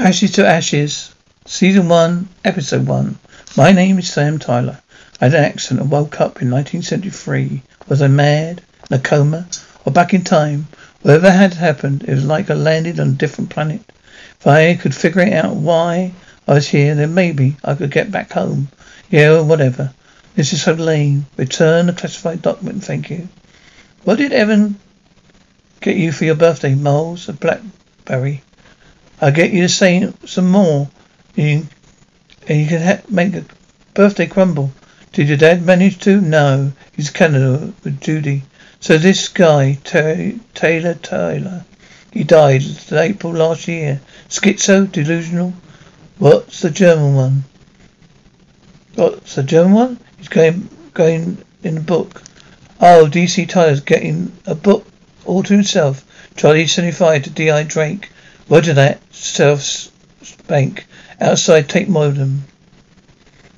Ashes to Ashes, Season 1, Episode 1. My name is Sam Tyler. I had an accident and woke up in 1973. Was I mad, in a coma, or back in time? Whatever had happened, it was like I landed on a different planet. If I could figure out why I was here, then maybe I could get back home. Yeah, whatever. This is so lame. Return the classified document, thank you. What did Evan get you for your birthday, Moles? A blackberry. I'll get you to say some more. You, and you can ha- make a birthday crumble. Did your dad manage to? No. He's Canada with Judy. So this guy, Taylor Taylor, he died in April last year. Schizo? Delusional? What's the German one? What's the German one? He's going, going in the book. Oh, D.C. Tyler's getting a book all to himself. Charlie 75 to D.I. Drake. Roger that. South Bank. Outside Tate Modern.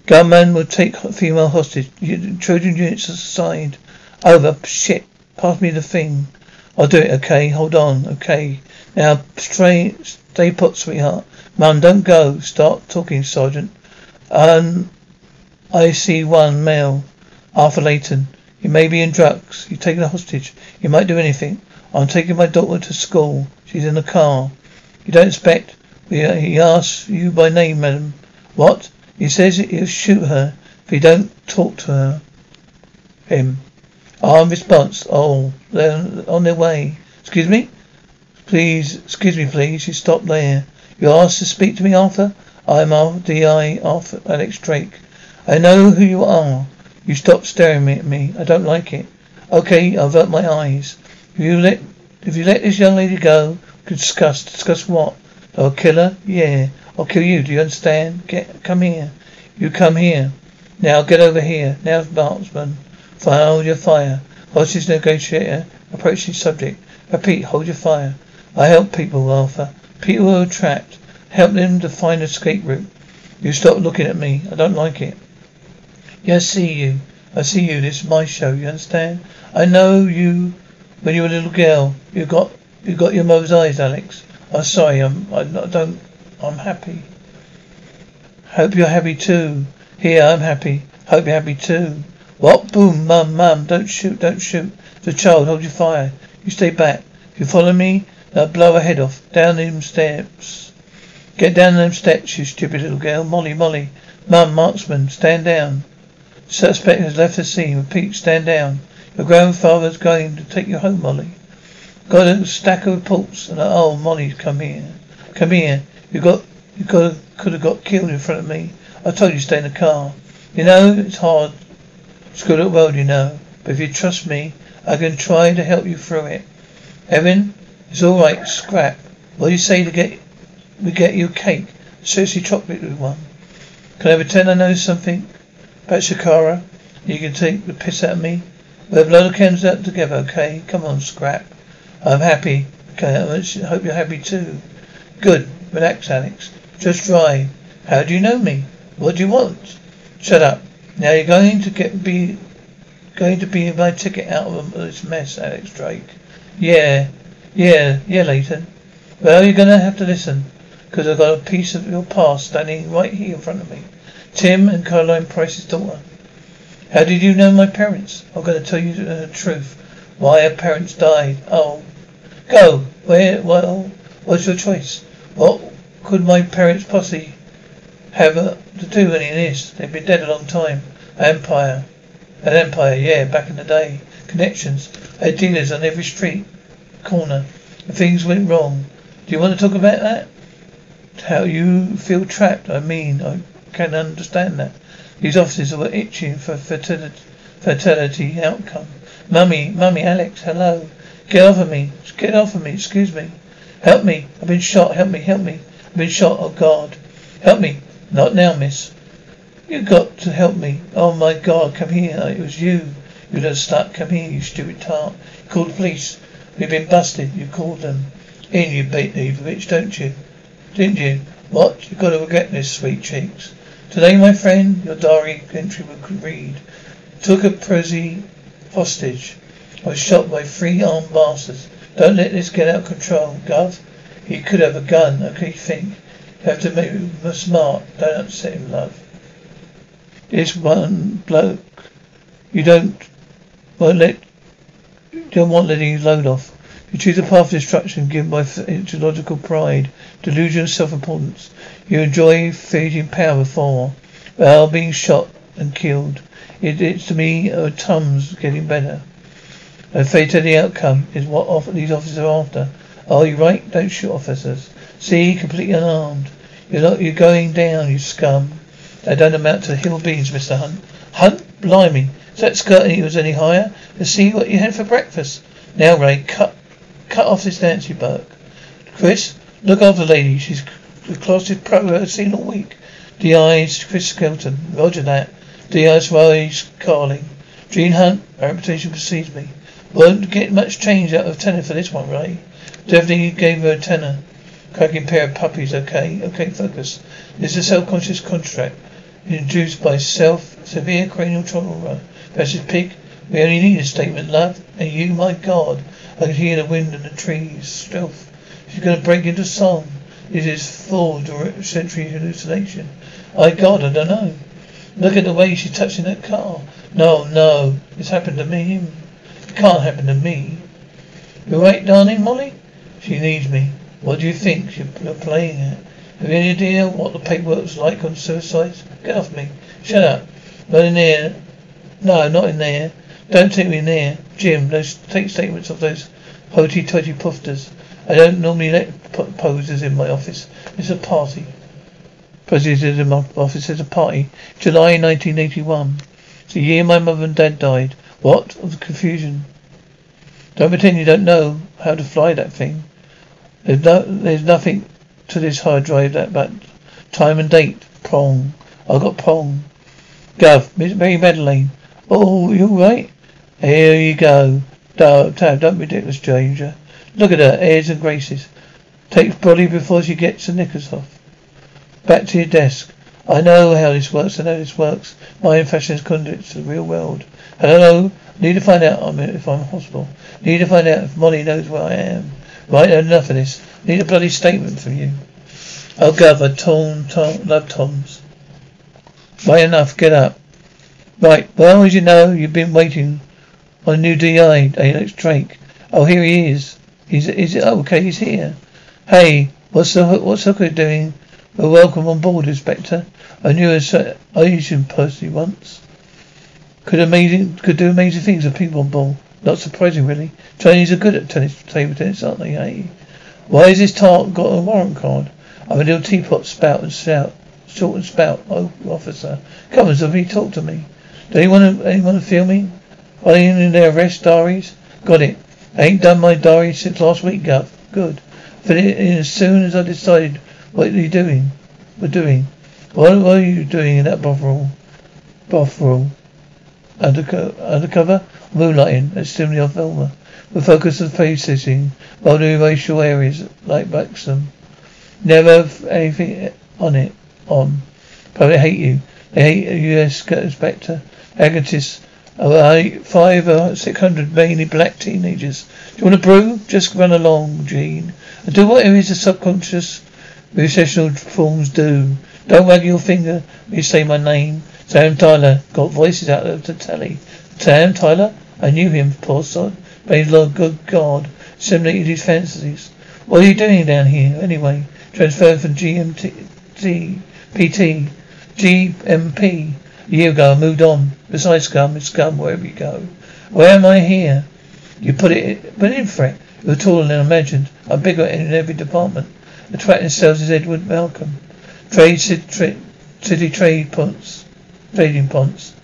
Gunman will take female hostage. Trojan units aside. Over. Shit. Pass me the thing. I'll do it, okay? Hold on, okay? Now, stay, stay put, sweetheart. Mum, don't go. Start talking, Sergeant. Um, I see one male. Arthur Layton. He may be in drugs. You've a hostage. You might do anything. I'm taking my daughter to school. She's in the car. You don't expect. Uh, he asks you by name, madam. What? He says he'll shoot her if you don't talk to her. Him. Armed response. Oh, they're on their way. Excuse me? Please, excuse me, please. You stop there. You asked to speak to me, Arthur? I'm D.I. Arthur Alex Drake. I know who you are. You stop staring at me. I don't like it. Okay, I'll avert my eyes. If you let if you let this young lady go, discuss discuss what? Oh, I'll kill her? Yeah. I'll kill you, do you understand? Get come here. You come here. Now get over here. Now marksman. Fire hold your fire. Hostage negotiator approaching subject. Repeat, hold your fire. I help people, Arthur. People who are trapped. Help them to find escape route. You stop looking at me. I don't like it. Yeah, I see you. I see you. This is my show. You understand? I know you when you were a little girl. You got you got your mother's eyes, Alex. I'm sorry. I'm I don't. I'm happy. Hope you're happy too. Here, I'm happy. Hope you're happy too. What? Boom, mum, mum. Don't shoot. Don't shoot. The child, hold your fire. You stay back. If you follow me, I'll blow her head off. Down them steps. Get down them steps, you stupid little girl. Molly, Molly. Mum, marksman, stand down. Suspect has left the scene. Repeat, stand down. Your grandfather's going to take you home, Molly. Got a stack of reports and oh, Molly, come here. Come here. You got, you got, could have got killed in front of me. I told you stay in the car. You know, it's hard. Screwed up world, you know. But if you trust me, I can try to help you through it. Evan, it's all right. Scrap. What do you say to get, we get you a cake? Seriously chocolate with one. Can I pretend I know something? About Shakara? You can take the piss out of me? We'll blow the candles out together, okay? Come on, scrap. I'm happy. Okay, I hope you're happy too. Good. Relax, Alex. Just try. How do you know me? What do you want? Shut up. Now you're going to get be going to be my ticket out of this mess, Alex Drake. Yeah, yeah, yeah, Layton. Well, you're gonna have to listen, because I've got a piece of your past standing right here in front of me. Tim and Caroline Price's daughter. How did you know my parents? I'm to tell you the truth. Why our parents died. Oh, go. Where? Well, what's your choice? What could my parents possibly have uh, to do any of this? They've been dead a long time. Empire. An empire, yeah, back in the day. Connections. Had dealers on every street corner. And things went wrong. Do you want to talk about that? How you feel trapped? I mean, I can understand that. These officers were itching for fertility, fertility outcome. Mummy, mummy, Alex, hello. Get off of me. Get off of me. Excuse me. Help me. I've been shot. Help me. Help me. I've been shot. Oh God. Help me. Not now, miss. You've got to help me. Oh my God. Come here. It was you. You stuck. Come here, you stupid tart. You called the police. We've been busted. You called them. In, you bait bitch, don't you? Didn't you? What? You've got to regret this, sweet cheeks. Today, my friend, your diary entry would read, took a prosy hostage. I was shot by three armed bastards. Don't let this get out of control, Gov. He could have a gun. Okay, think. You have to make him smart. Don't upset him, love. This one bloke, you don't won't let, you don't want letting his load off. You choose a path of destruction given by ideological pride, delusion of self-importance. You enjoy fading power for, while being shot and killed. It, it's to me a tums getting better. A the outcome is what off, these officers are after. Are you right? Don't shoot officers. See, completely unarmed. You're not, you're going down, you scum. They don't amount to hill beans, Mr. Hunt. Hunt? Blimey. Is that skirt any was any higher? Let's see what you had for breakfast. Now, Ray, cut, cut off this Nancy Burke. Chris, look after the lady. She's the closest pro I've seen all week. D.I.'s Chris Skelton. Roger that. D.I.'s Rose Carling. Gene Hunt, my reputation precedes me. Won't get much change out of tenner for this one, Ray. Definitely gave her a tenner. Cracking pair of puppies, okay? Okay, focus. This is a self-conscious contract induced by self severe cranial trauma. Precious pig, we only need a statement, love. And you, my God, I can hear the wind and the trees. Stealth. She's gonna break into song. This is full sensory hallucination. My God, I don't know. Look at the way she's touching that car. No, no, it's happened to me. Can't happen to me. You right, darling Molly? She needs me. What do you think you're playing at? Have you any idea what the paperwork's like on suicides? Get off me. Shut up. Not in there. No, not in there. Don't take me in there. Jim, those take statements of those hoity toity pufters. I don't normally let posers in my office. It's a party. President in my office is a party. July 1981. It's the year my mother and dad died. What? Of the confusion. Don't pretend you don't know how to fly that thing. There's no, there's nothing to this hard drive that but time and date. Prong. I got prong. Gov, Miss Mary Madeleine. Oh, you right? Here you go. Don't, don't be ridiculous, stranger. Look at her, airs and graces. Takes body before she gets the knickers off. Back to your desk. I know how this works. I know this works. My fashion is conduits to the real world. I know. Need to find out if I'm possible. Need to find out if Molly knows where I am. Right, enough of this. Need a bloody statement from you. Oh, Gov, Tom, Tom, love Tom's. Right enough, get up. Right, well, as you know, you've been waiting on a new DI, Alex Drake. Oh, here he is. He's, is it, oh, okay, he's here. Hey, what's the, what's Hooker doing? Well, welcome on board, Inspector. I knew a Asian person once. Could amazing, could do amazing things with ping pong ball. Not surprising, really. Chinese are good at tennis, table tennis, aren't they, eh? Why has this tart got a warrant card? I'm a little teapot spout and shout, short and spout, oh, officer. Come on, somebody talk to me. Do you want anyone, anyone feel me? Are they in their arrest diaries? Got it. I ain't done my diary since last week, Gov. Good. Fit it in as soon as I decided what are you doing? We're doing. What, what are you doing in that bathroom? Bathroom. Underco- undercover? Moonlighting at Stimuli of Velma. The focus of face sitting, boundary racial areas like Baxham. Never anything on it. On. Probably hate you. They hate a US inspector. Agotists. About five or six hundred mainly black teenagers. Do you want a brew? Just run along, Gene. And do whatever is the subconscious recessional forms do. Don't wag your finger when you say my name. Sam Tyler got voices out of the telly. Sam Tyler? I knew him, poor sod. But Lord, good God, simulated his fantasies. What are you doing down here, anyway? Transferred from GMT, PT, GMP. A year ago, I moved on. Besides scum, it's scum wherever you go. Where am I here? You put it, it in it. You're taller than I imagined. I'm bigger in every department. Attracting sales is Edward Malcolm. Trade city trade ponts, trading ponts.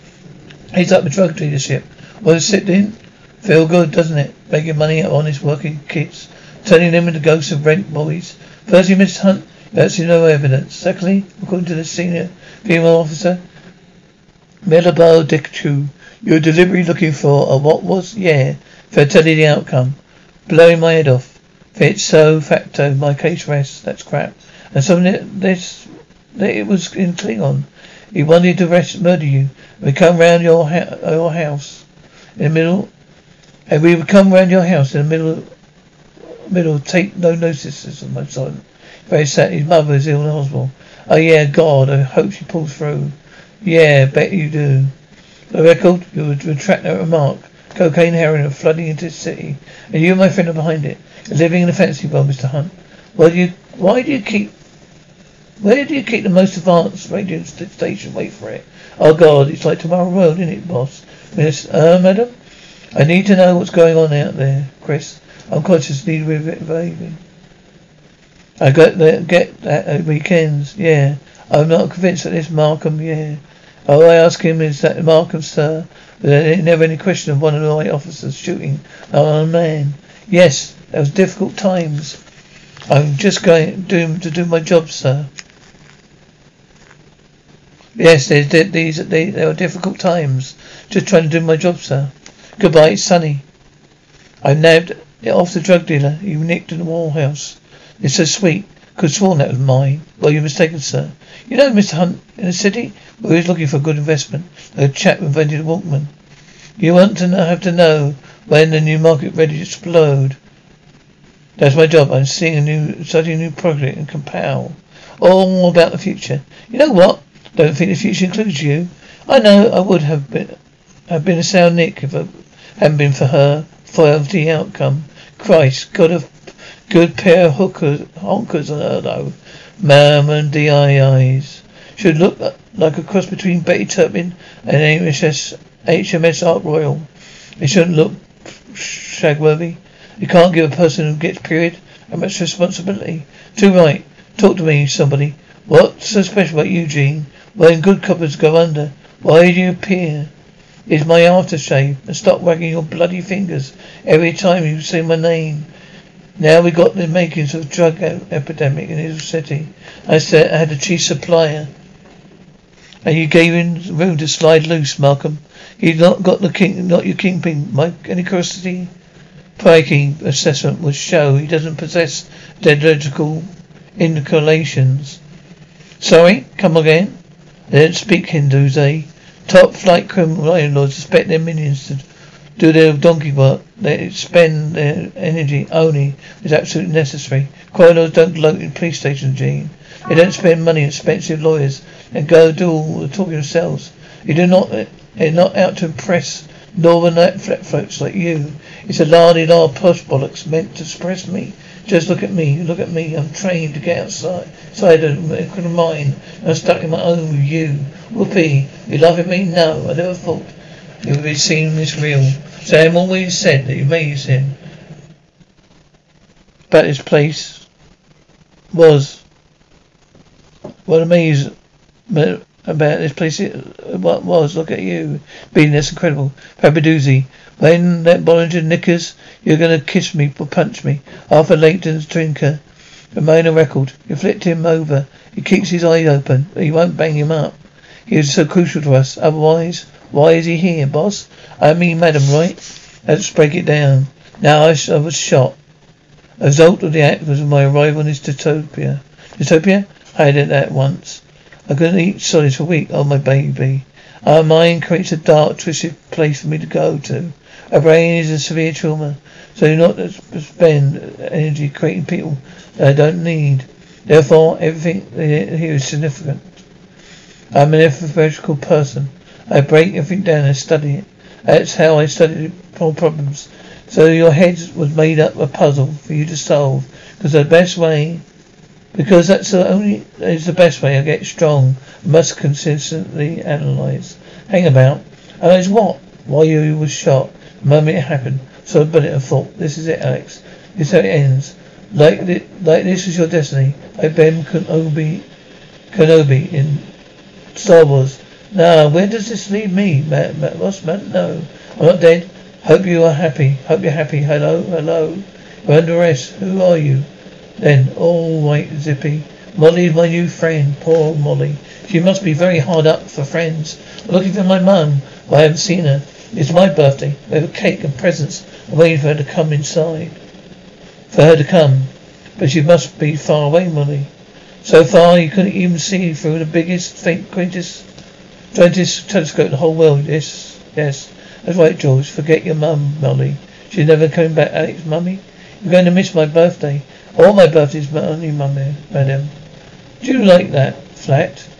He's up the drug dealership. What does it in? Feel good, doesn't it? Making money of honest working kids, turning them into ghosts of rent boys. Firstly, Miss Hunt, that's no evidence. Secondly, according to the senior female officer, Melabo Dicchu, you're deliberately looking for a what was? Yeah, for tell you the outcome. Blowing my head off. Fit so facto, my case rests. That's crap. And so this, it was in Klingon. He wanted to rest, murder you. We come round your ha- your house in the middle, and we would come round your house in the middle. Middle, take no notice of my son. Very sad. His mother is ill in hospital. Oh yeah, God, I hope she pulls through. Yeah, bet you do. The record, you would retract that remark. Cocaine, heroin are flooding into the city. And you and my friend are behind it. You're living in a fantasy world, Mr. Hunt. Why do you, why do you keep, where do you keep the most advanced radio station? Wait for it. Oh God, it's like tomorrow world, isn't it, boss? Miss, uh, madam? I need to know what's going on out there, Chris. I'm conscious need reviving. I get that, get that at weekends, yeah. I'm not convinced that this Markham, yeah. All I ask him is that Markham, sir, there never any question of one of the white officers shooting on a man. Yes, that was difficult times. I'm just going to do my job, sir. Yes, there's, these they, there were difficult times. Just trying to do my job, sir. Goodbye, it's Sonny. I nabbed it off the drug dealer you nicked in the Wallhouse. It's so sweet. Could sworn that was mine. Well, you're mistaken, sir. You know, Mr. Hunt, in the city, we're looking for a good investment. A chap invented a Walkman. You want to know, have to know when the new market ready to explode. That's my job. I'm seeing a new, studying a new project and compile. All about the future. You know what? Don't think the future includes you. I know I would have been, have been a sound Nick if it hadn't been for her. For the outcome. Christ, God a good pair of hookers, honkers though. Mam and DIIs. Should look like a cross between Betty Turpin and HMS, HMS Ark Royal. It shouldn't look shagworthy. You can't give a person who gets period that much responsibility. Too right. Talk to me, somebody. What's so special about Eugene? When good coppers go under, why do you appear? It's my aftershave. And stop wagging your bloody fingers every time you say my name. Now we got the makings of a drug epidemic in his city. I said I had a chief supplier. And you gave him room to slide loose, Malcolm. He's not got the king, not your kingpin. Mike. any curiosity? Pikey assessment would show he doesn't possess dendrical inclinations. Sorry, come again. They don't speak Hindus, eh? Top flight criminal landlords expect their minions to do their donkey work. They spend their energy only is absolutely necessary. Criminals don't gloat in police stations, Gene. They don't spend money on expensive lawyers and go do all the talking themselves. You do not, they're not out to impress northern flat folks like you. It's a lardy la posh bollocks meant to suppress me. Just look at me, look at me. I'm trained to get outside, outside of the mine. I'm stuck in my own with you. Whoopee, you at me? No, I never thought you would be seeing this real. Sam always said that you amazed him. But his place was what amazed me about this place what was look at you being this incredible Papaduzzi when that Bollinger knickers, you're gonna kiss me or punch me. Arthur Layton's drinker. Remain a record. You flipped him over. He keeps his eyes open, he won't bang him up. He is so crucial to us. Otherwise, why is he here, boss? I mean, madam, right? Let's break it down. Now I, was shot. A result of the act was my arrival in this dystopia. Dystopia? I had it at once. I couldn't eat solids for a week. Oh, my baby. Our mind creates a dark, twisted place for me to go to. A brain is a severe trauma, so not spend energy creating people that I don't need. Therefore, everything here is significant. I'm an influential person. I break everything down and study it. That's how I studied all problems. So your head was made up a puzzle for you to solve. Because the best way, because that's the only, is the best way I get strong. Must consistently analyze. Hang about. Analyze what? Why you was shot. The moment it happened, so bullet and thought, this is it, Alex. This is how it ends. Like, th- like this is your destiny. Like Ben Kenobi, Kenobi in Star Wars. Now, where does this leave me? Matt, Matt? No, I'm not dead. Hope you are happy. Hope you're happy. Hello, hello. You're under arrest. Who are you? Then, all right, Zippy. Molly's my new friend. Poor Molly. She must be very hard up for friends. I'm looking for my mum. but I haven't seen her. It's my birthday. We have a cake and presents. I'm waiting for her to come inside. For her to come. But she must be far away, Molly. So far you couldn't even see through the biggest, faint, greatest, faintest telescope in the whole world. Yes, yes. That's right, George. Forget your mum, Molly. She's never coming back, Alex, mummy. You're going to miss my birthday. All my blood is money, mummy, madam. Do you like that? Flat?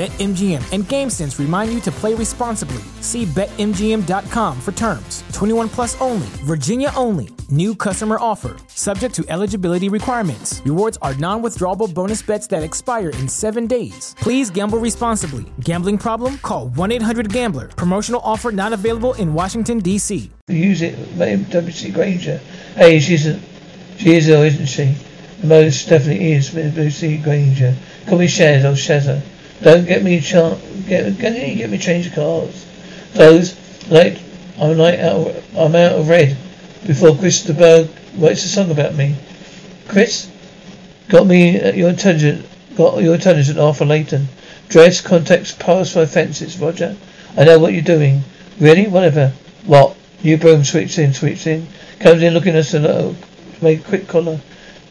BetMGM and GameSense remind you to play responsibly. See BetMGM.com for terms. 21 plus only, Virginia only. New customer offer. Subject to eligibility requirements. Rewards are non withdrawable bonus bets that expire in seven days. Please gamble responsibly. Gambling problem? Call 1 800 Gambler. Promotional offer not available in Washington, D.C. Use it, WC Granger. Hey, she's a. She is ill, isn't she? Most definitely is, WC Granger. Call me Shaz, oh Shazza. Don't get me chance. Get, can you get me change of cars? Those like I'm like out. I'm out of red. Before Christopher writes a song about me. Chris, got me uh, your intelligent. Got your intelligent Arthur Layton. Dress, contacts, pass for offences. Roger. I know what you're doing. Really? Whatever. What? New broom switch in, switch in. Comes in looking at us a little. Make a quick collar.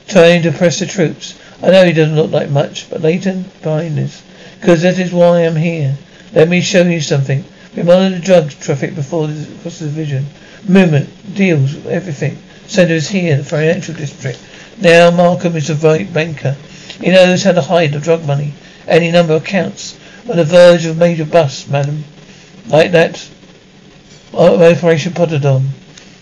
Trying to press the troops. I know he doesn't look like much, but Layton behind this. Because that is why I'm here. Let me show you something. We monitor the drug traffic before the, across the division. Movement, deals, everything. Center is here, the financial district. Now Markham is a right banker. He knows how to hide the drug money. Any number of counts. On the verge of major bust, madam. Like that. Uh, Operation Potadon.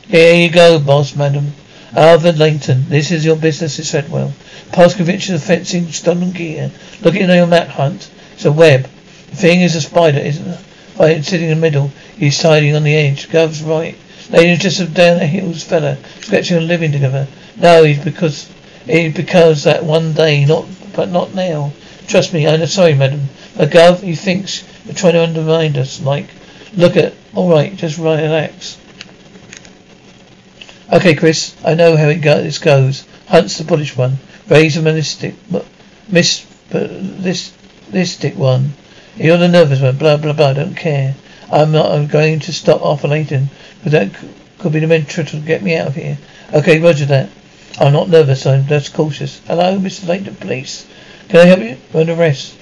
Here you go, boss, madam. Alvin Layton, this is your business, is Fedwell. Past conviction of fencing, stolen gear. Looking at your map hunt. It's a web. The thing is a spider, isn't it? Right, sitting in the middle. He's hiding on the edge. Gov's right. Ladies just a down the hills fella, scratching and living together. No, he's because he's because that one day, not but not now. Trust me, I'm sorry, madam. But Gov, he thinks you're trying to undermine us. Like, look at. All right, just relax. Okay, Chris, I know how it go, this goes. Hunt's the bullish one. Raise a mystic, miss, but this this stick one. You're the nervous one. Blah blah blah. I don't care. I'm not. I'm going to stop Arthur Layton because that could be the mentor to get me out of here. Okay, Roger that. I'm not nervous. I'm just cautious. Hello, Mr. Layton, police. Can I help you? Under arrest.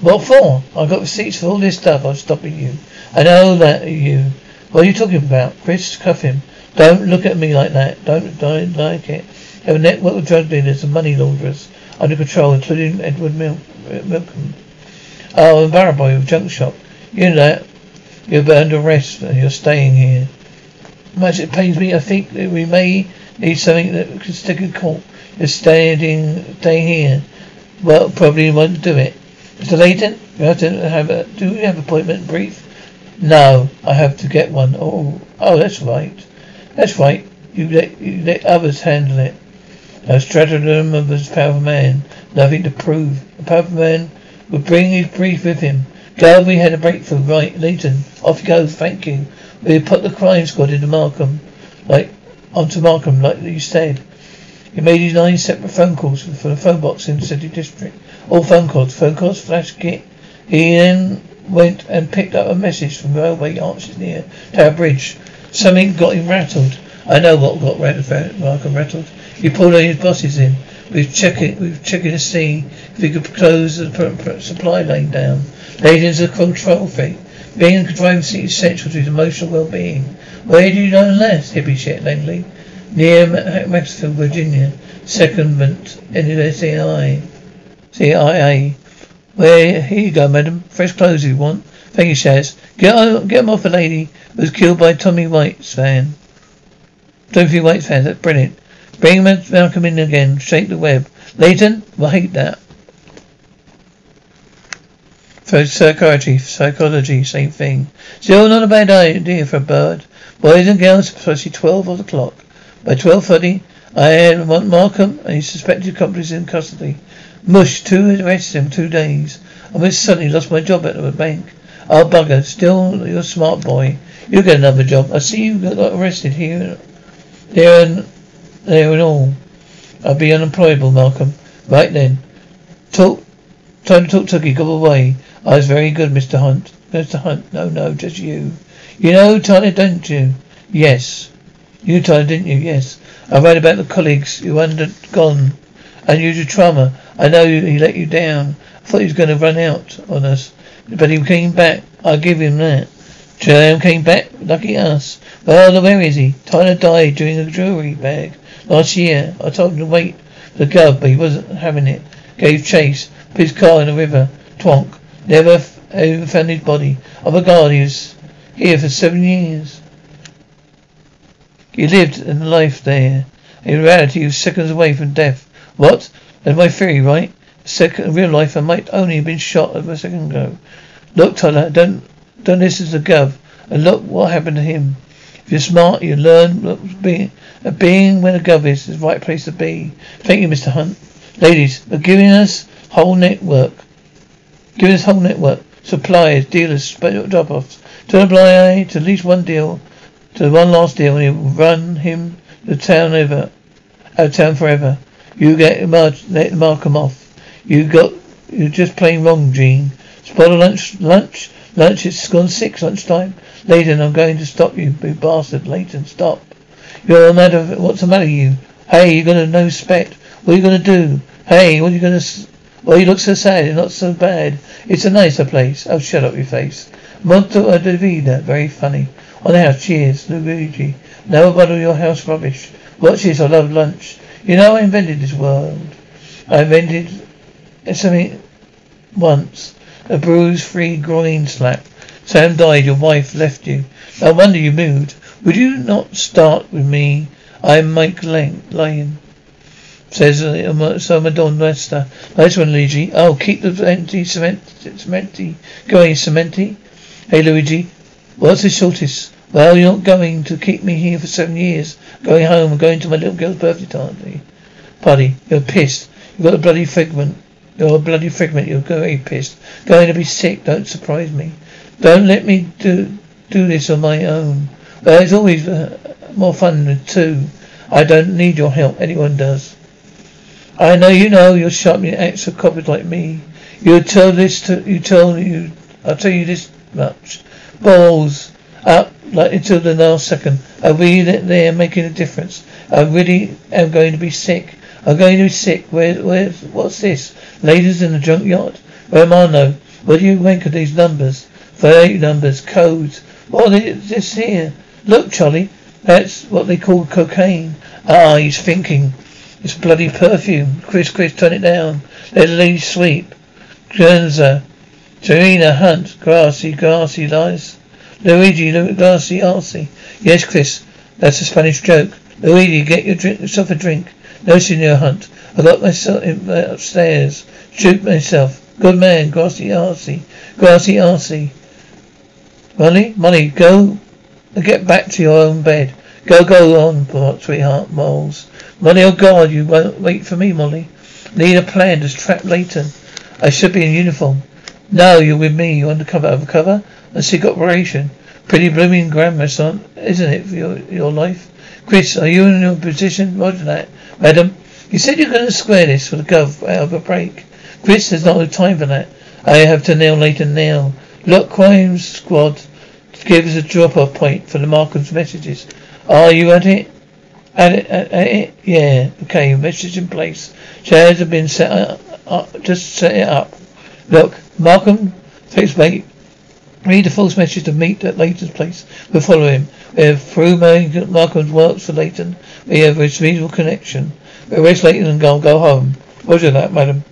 What for? I've got receipts for all this stuff. I'm stopping you. I know that you. What are you talking about? Chris, cuff him. Don't look at me like that. Don't, don't like it. Have a network of drug dealers and money launderers under control, including Edward Mil- uh, Milcom. Oh, and Barraboy of Junk Shop. You know that. You're under arrest and you're staying here. Much it pains me, I think that we may need something that can stick in court. You're staying, staying here. Well, probably won't do it. Mr. Layton, you have to have a, do you have an appointment brief? No, I have to get one. Oh, oh, that's right. That's right. You let, you let others handle it. A stratagem of a powerful man. Nothing to prove. A powerful man would bring his brief with him. Glad we had a breakthrough, right, Layton. Off you go, thank you. We put the crime squad into Markham. Like onto Markham, like you said. He made his nine separate phone calls for the phone box in the city district. All phone calls, phone calls, flash kit. He then went and picked up a message from railway arches near Tower Bridge. Something got him rattled. I know what got rattled, Markham rattled. He pulled his bosses in. We've checking, we've checking to see if we could close the supply lane down. Ladies a control freak. Being in control is essential to his emotional well-being. Where do you learn less, hippie shit, Langley? Near Maxfield, Virginia. Secondment in the CIA. CIA. Where, here you go, madam. Fresh clothes if you want. Thank you, Shaz. Get, get him off the lady who was killed by Tommy White's fan. Tommy White's fan, that's brilliant. Bring Malcolm in again. Shake the web. Layton will hate that. For psychiatry, psychology, same thing. Still not a bad idea for a bird. Boys and girls, especially 12 o'clock. By 12.30, I want Malcolm and his suspected accomplice in custody. Mush, two arrests in two days. I almost suddenly lost my job at the bank. Oh, bugger. Still, you're a smart boy. You'll get another job. I see you got arrested here, there and there and all. I'd be unemployable, Malcolm. Right then. Talk, time to talk Tookie. Go away. I was very good, Mr. Hunt. Mr. Hunt. No, no, just you. You know Tyler, don't you? Yes. You Tyler, didn't you? Yes. I read about the colleagues you undergone. Unusual trauma. I know he let you down. I thought he was going to run out on us. But he came back. I'll give him that. Jerome came back. Lucky us. Well, where is he? Tyler died during a jewelry bag last year. I told him to wait for the gov, but he wasn't having it. Gave chase. Put his car in the river. Twonk. Never ever found his body. Oh my God, he was here for seven years. He lived a life there. In reality, he was seconds away from death. What? That's my theory, right? Second, real life, I might only have been shot a second ago. Look, Tyler, don't don't listen to the Gov. And look what happened to him. If you're smart, you learn look, being being where the Gov is is the right place to be. Thank you, Mr. Hunt. Ladies, for giving us whole network. Giving us whole network. Suppliers, dealers, special drop-offs. To apply to at least one deal, to one last deal, and you run him the town over, out of town forever. You get Mar- let Malcolm off. You got you're just plain wrong, Gene. Spot a lunch lunch lunch. It's gone six lunchtime. Layton, I'm going to stop you, you bastard. Layton, stop. You're a matter. What's the matter, with you? Hey, you got a no spec. What are you gonna do? Hey, what are you gonna? S- well, you look so sad. You're not so bad. It's a nicer place. Oh, shut up your face. Monto vida. Very funny. On the house. Cheers, Luigi. Never bother your house rubbish. Watch this. I love lunch. You know, I invented this world. I invented something once. A bruise-free groin slap. Sam died. Your wife left you. No wonder you moved. Would you not start with me? I'm Mike Lyon. Says uh, so Madonna Lester. Nice one, Luigi. Oh, keep the empty cement, cementy going, cementy. Hey, Luigi. What's the shortest? Well, you're not going to keep me here for seven years. Going home and going to my little girl's birthday party. Party. You're pissed. You've got a bloody fragment. You're a bloody fragment. You're very pissed. Going to be sick. Don't surprise me. Don't let me do do this on my own. Well, it's always uh, more fun with two. I don't need your help. Anyone does. I know you know you're sharpening acts for coppers like me. You tell this to you tell you I'll tell you this much. Balls up like until the last second. I really there making a difference. I really am going to be sick. I'm going to be sick. Where where what's this? Ladies in the junkyard? Where am I now? What do you make of these numbers? Thirty numbers, codes. What is this here? Look, Charlie. That's what they call cocaine. Ah, he's thinking. It's bloody perfume. Chris, Chris, turn it down. Let the lady sleep. Grenza. Serena Hunt. Grassy, grassy lies. Luigi, grassy, arsey. Yes, Chris. That's a Spanish joke. Luigi, get your drink, yourself a drink. No, Senor Hunt. I got myself in, uh, upstairs. Shoot myself. Good man, grassy, arsey. Grassy, arsey. Molly, Molly, go get back to your own bed. Go, go on, poor sweetheart, Moles. Molly, oh God, you won't wait for me, Molly. Need a plan to trap Layton. I should be in uniform. No, you're with me. You're undercover, overcover. A secret operation. Pretty blooming grammar, son, isn't it, for your, your life? Chris, are you in your position? Roger that. Madam, you said you're going to square this for the gov out of a break. Chris, there's not a time for that. I have to nail Layton now. Look, crime squad, give us a drop-off point for the Markham's messages. Are you at it? At it, at, it? Yeah. Okay, message in place. Chairs have been set up. Uh, just set it up. Look, Markham, fix mate. Read the false message to meet at Layton's place. We'll follow him. We have through Markham's works for Layton. We have a reasonable connection. We'll arrest Layton and go, go home. Roger that, madam.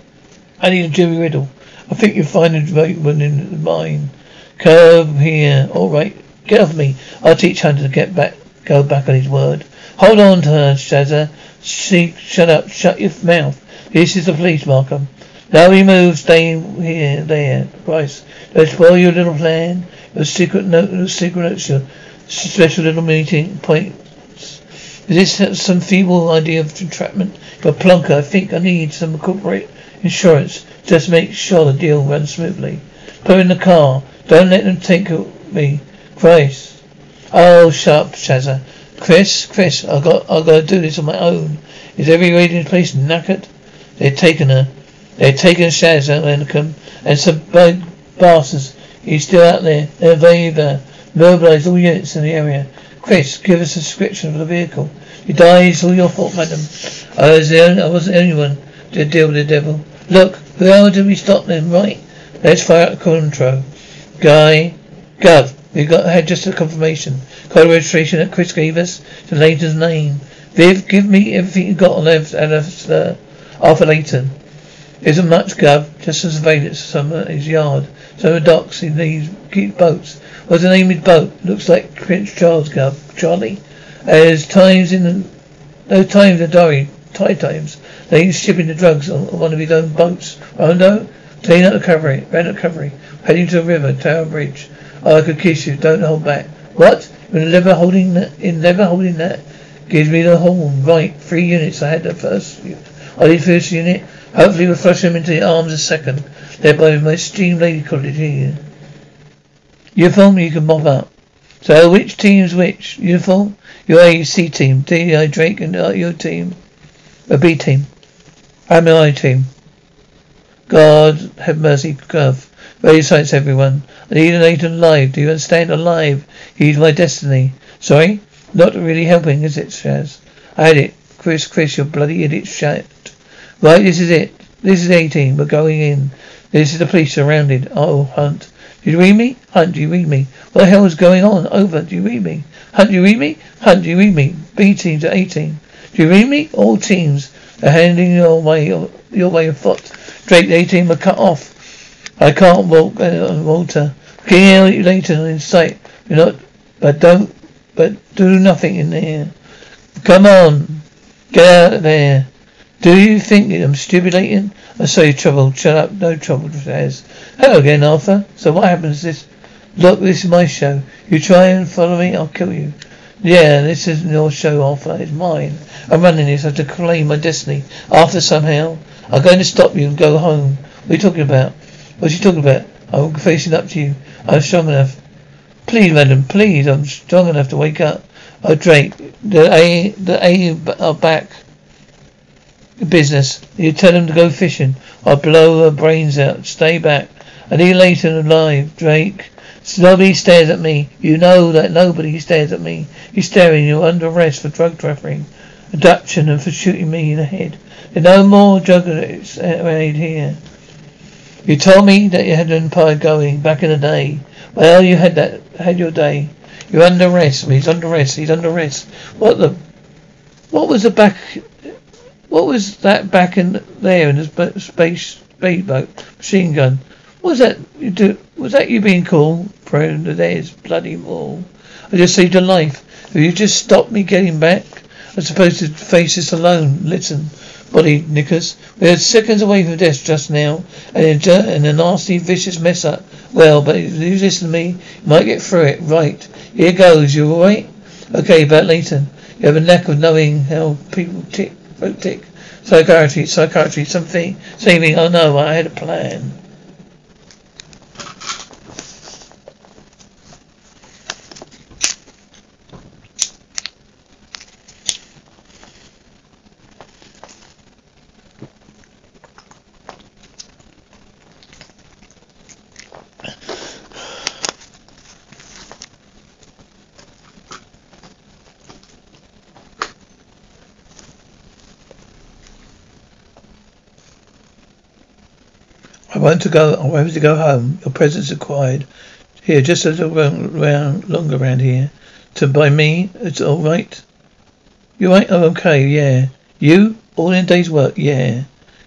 I need a Jimmy Riddle. I think you'll find a one in the mine. Come here. All right. Get off me. I'll teach Hunter to get back, go back on his word. Hold on to her, Shazza. She, shut up. Shut your mouth. This is the police, Markham. Now we move, stay here, there. Bryce, don't spoil your little plan. Your secret note, your secret your special little meeting points. Is this some feeble idea of entrapment? You're plunker. I think I need some corporate insurance just to make sure the deal runs smoothly. Put in the car. Don't let them take me. Christ. Oh, shut up, Shazza. Chris, Chris, I got, I gotta do this on my own. Is every radio place knackered? They're taking her. They're taking Shazza and, and some big bastards. He's still out there. They're there. Uh, Mobilize all units in the area. Chris, give us a description of the vehicle. He dies, all your fault, madam. I was the only, I wasn't the only one to deal with the devil. Look, how did we stop them, right? Let's fire the control. Guy, Gov, we got had just a confirmation. Code registration that Chris gave us. The Layton's name. Viv, give me everything you got on uh, Arthur Layton. Isn't much, Gov. Just some surveillance some of his yard. Some of the docks. He needs boats. What's the name of his boat? Looks like Prince Charles, Gov. Charlie. There's times in the those times the diary, tide times. They he's shipping the drugs on one of his own boats. Oh no, clean up the recovery, ran recovery, heading to the river, Tower Bridge. Oh, I could kiss you. Don't hold back. What? In leather holding that? In leather holding that? Gives me the horn. Right, three units. I had the first. I did first unit. Hopefully we'll flush them into the arms a second. Led by my esteemed lady college here. Uniform you can mop up. So which team's which? Uniform? Your A C team. D I Drake and your team. A B team. I'm an I team. God have mercy, Gov. Radio silence, everyone. I need an agent alive. Do you understand? Alive. He's my destiny. Sorry? Not really helping, is it, Shaz? I had it. Chris, Chris, you bloody idiot. Right, this is it. This is 18. We're going in. This is the police surrounded. Oh, Hunt. Do you read me? Hunt, do you read me? What the hell is going on? Over. Do you read me? Hunt, do you read me? Hunt, do you read me? B team to 18. Do you read me? All teams are handing your way, your way of foot. Drake, the 18 were cut off. I can't walk, uh, Walter. Can you later in sight. You're not, but don't, but do nothing in there. Come on. Get out of there. Do you think I'm stupulating? I'm sorry, trouble. Shut up. No trouble, says. Hello again, Arthur. So what happens this? Look, this is my show. You try and follow me, I'll kill you. Yeah, this isn't your show, Arthur. It's mine. I'm running this. I have to claim my destiny. Arthur, somehow. I'm going to stop you and go home. What are you talking about? What's she talking about? I'm facing up to you. I'm strong enough. Please, madam, please, I'm strong enough to wake up. Oh, Drake, the A, the A are back. Business. You tell them to go fishing. I'll blow her brains out. Stay back. I need Layton alive, Drake. Nobody stares at me. You know that nobody stares at me. You're staring. You're under arrest for drug trafficking, abduction, and for shooting me in the head. There's no more drug aid here. You told me that you had an empire going back in the day. Well, you had that, had your day. You're under arrest. He's under arrest. He's under arrest. What the? What was the back? What was that back in there in the space speedboat machine gun? What was that you do? Was that you being cool? Prone to there's bloody wall. I just saved your life. If you just stopped me getting back, I'm supposed to face this alone. Listen, body knickers. We are seconds away from death just now, and a, a nasty, vicious mess up. Well, but if you listen to me, you might get through it. Right. Here goes. You alright? Okay, about Layton. You have a knack of knowing how people tick, folk tick. Psychiatry, psychiatry, something, saving. Oh no, I had a plan. Want to go. I want to go home. Your presence required. Here, just a little round, longer around here. To by me, it's all right. You right? Oh, okay, yeah. You all in a day's work, yeah.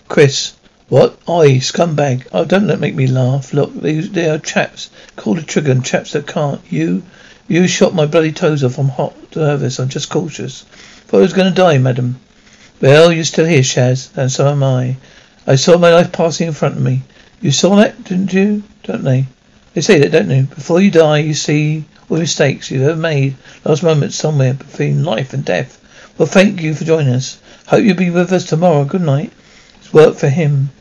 Chris, what? I scumbag. Oh, don't let make me laugh. Look, these they are chaps. Call the trigger and chaps that can't. You, you shot my bloody toes off. I'm hot nervous. I'm just cautious. Thought I was going to die, madam. Well, you're still here, Shaz, and so am I. I saw my life passing in front of me. You saw that, didn't you? Don't they? They say that, don't they? Before you die, you see all the mistakes you've ever made. Last moments somewhere between life and death. Well, thank you for joining us. Hope you'll be with us tomorrow. Good night. It's work for him.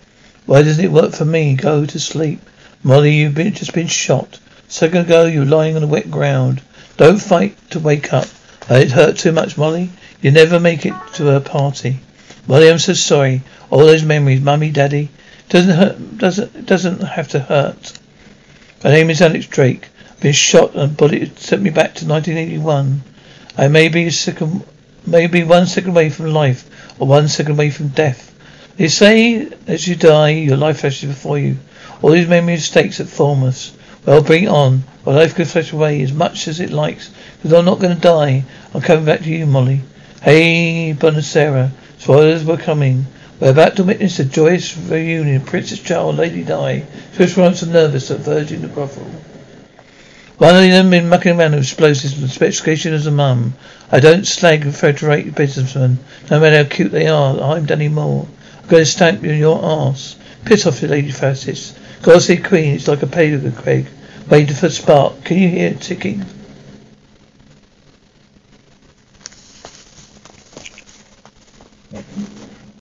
Why doesn't it work for me? Go to sleep. Molly, you've been, just been shot. A second ago, you were lying on the wet ground. Don't fight to wake up. It hurt too much, Molly. You never make it to a party. Molly, I'm so sorry. All those memories, mummy, daddy. Doesn't hurt. Doesn't doesn't have to hurt. My name is Alex Drake. I've been shot and bullet sent me back to 1981. I may be a second, maybe one second away from life, or one second away from death. They say as you die, your life flashes before you. All these memory mistakes that form us. Well, bring it on. My life can flash away as much as it likes, because I'm not going to die. I'm coming back to you, Molly. Hey, Bonacera. Spoilers were coming. We're about to witness a joyous reunion of Princess Charles, Lady Di, Swiss Ronson nervous at Virgin the brothel. One of them in mucking around explosives and specification as a mum. I don't slag federated businessmen, no matter how cute they are, I'm Danny Moore. I'm going to stamp you in your arse. Piss off, you Lady Francis. save Queen, it's like a pagan Craig. Waiting for a spark. Can you hear it ticking?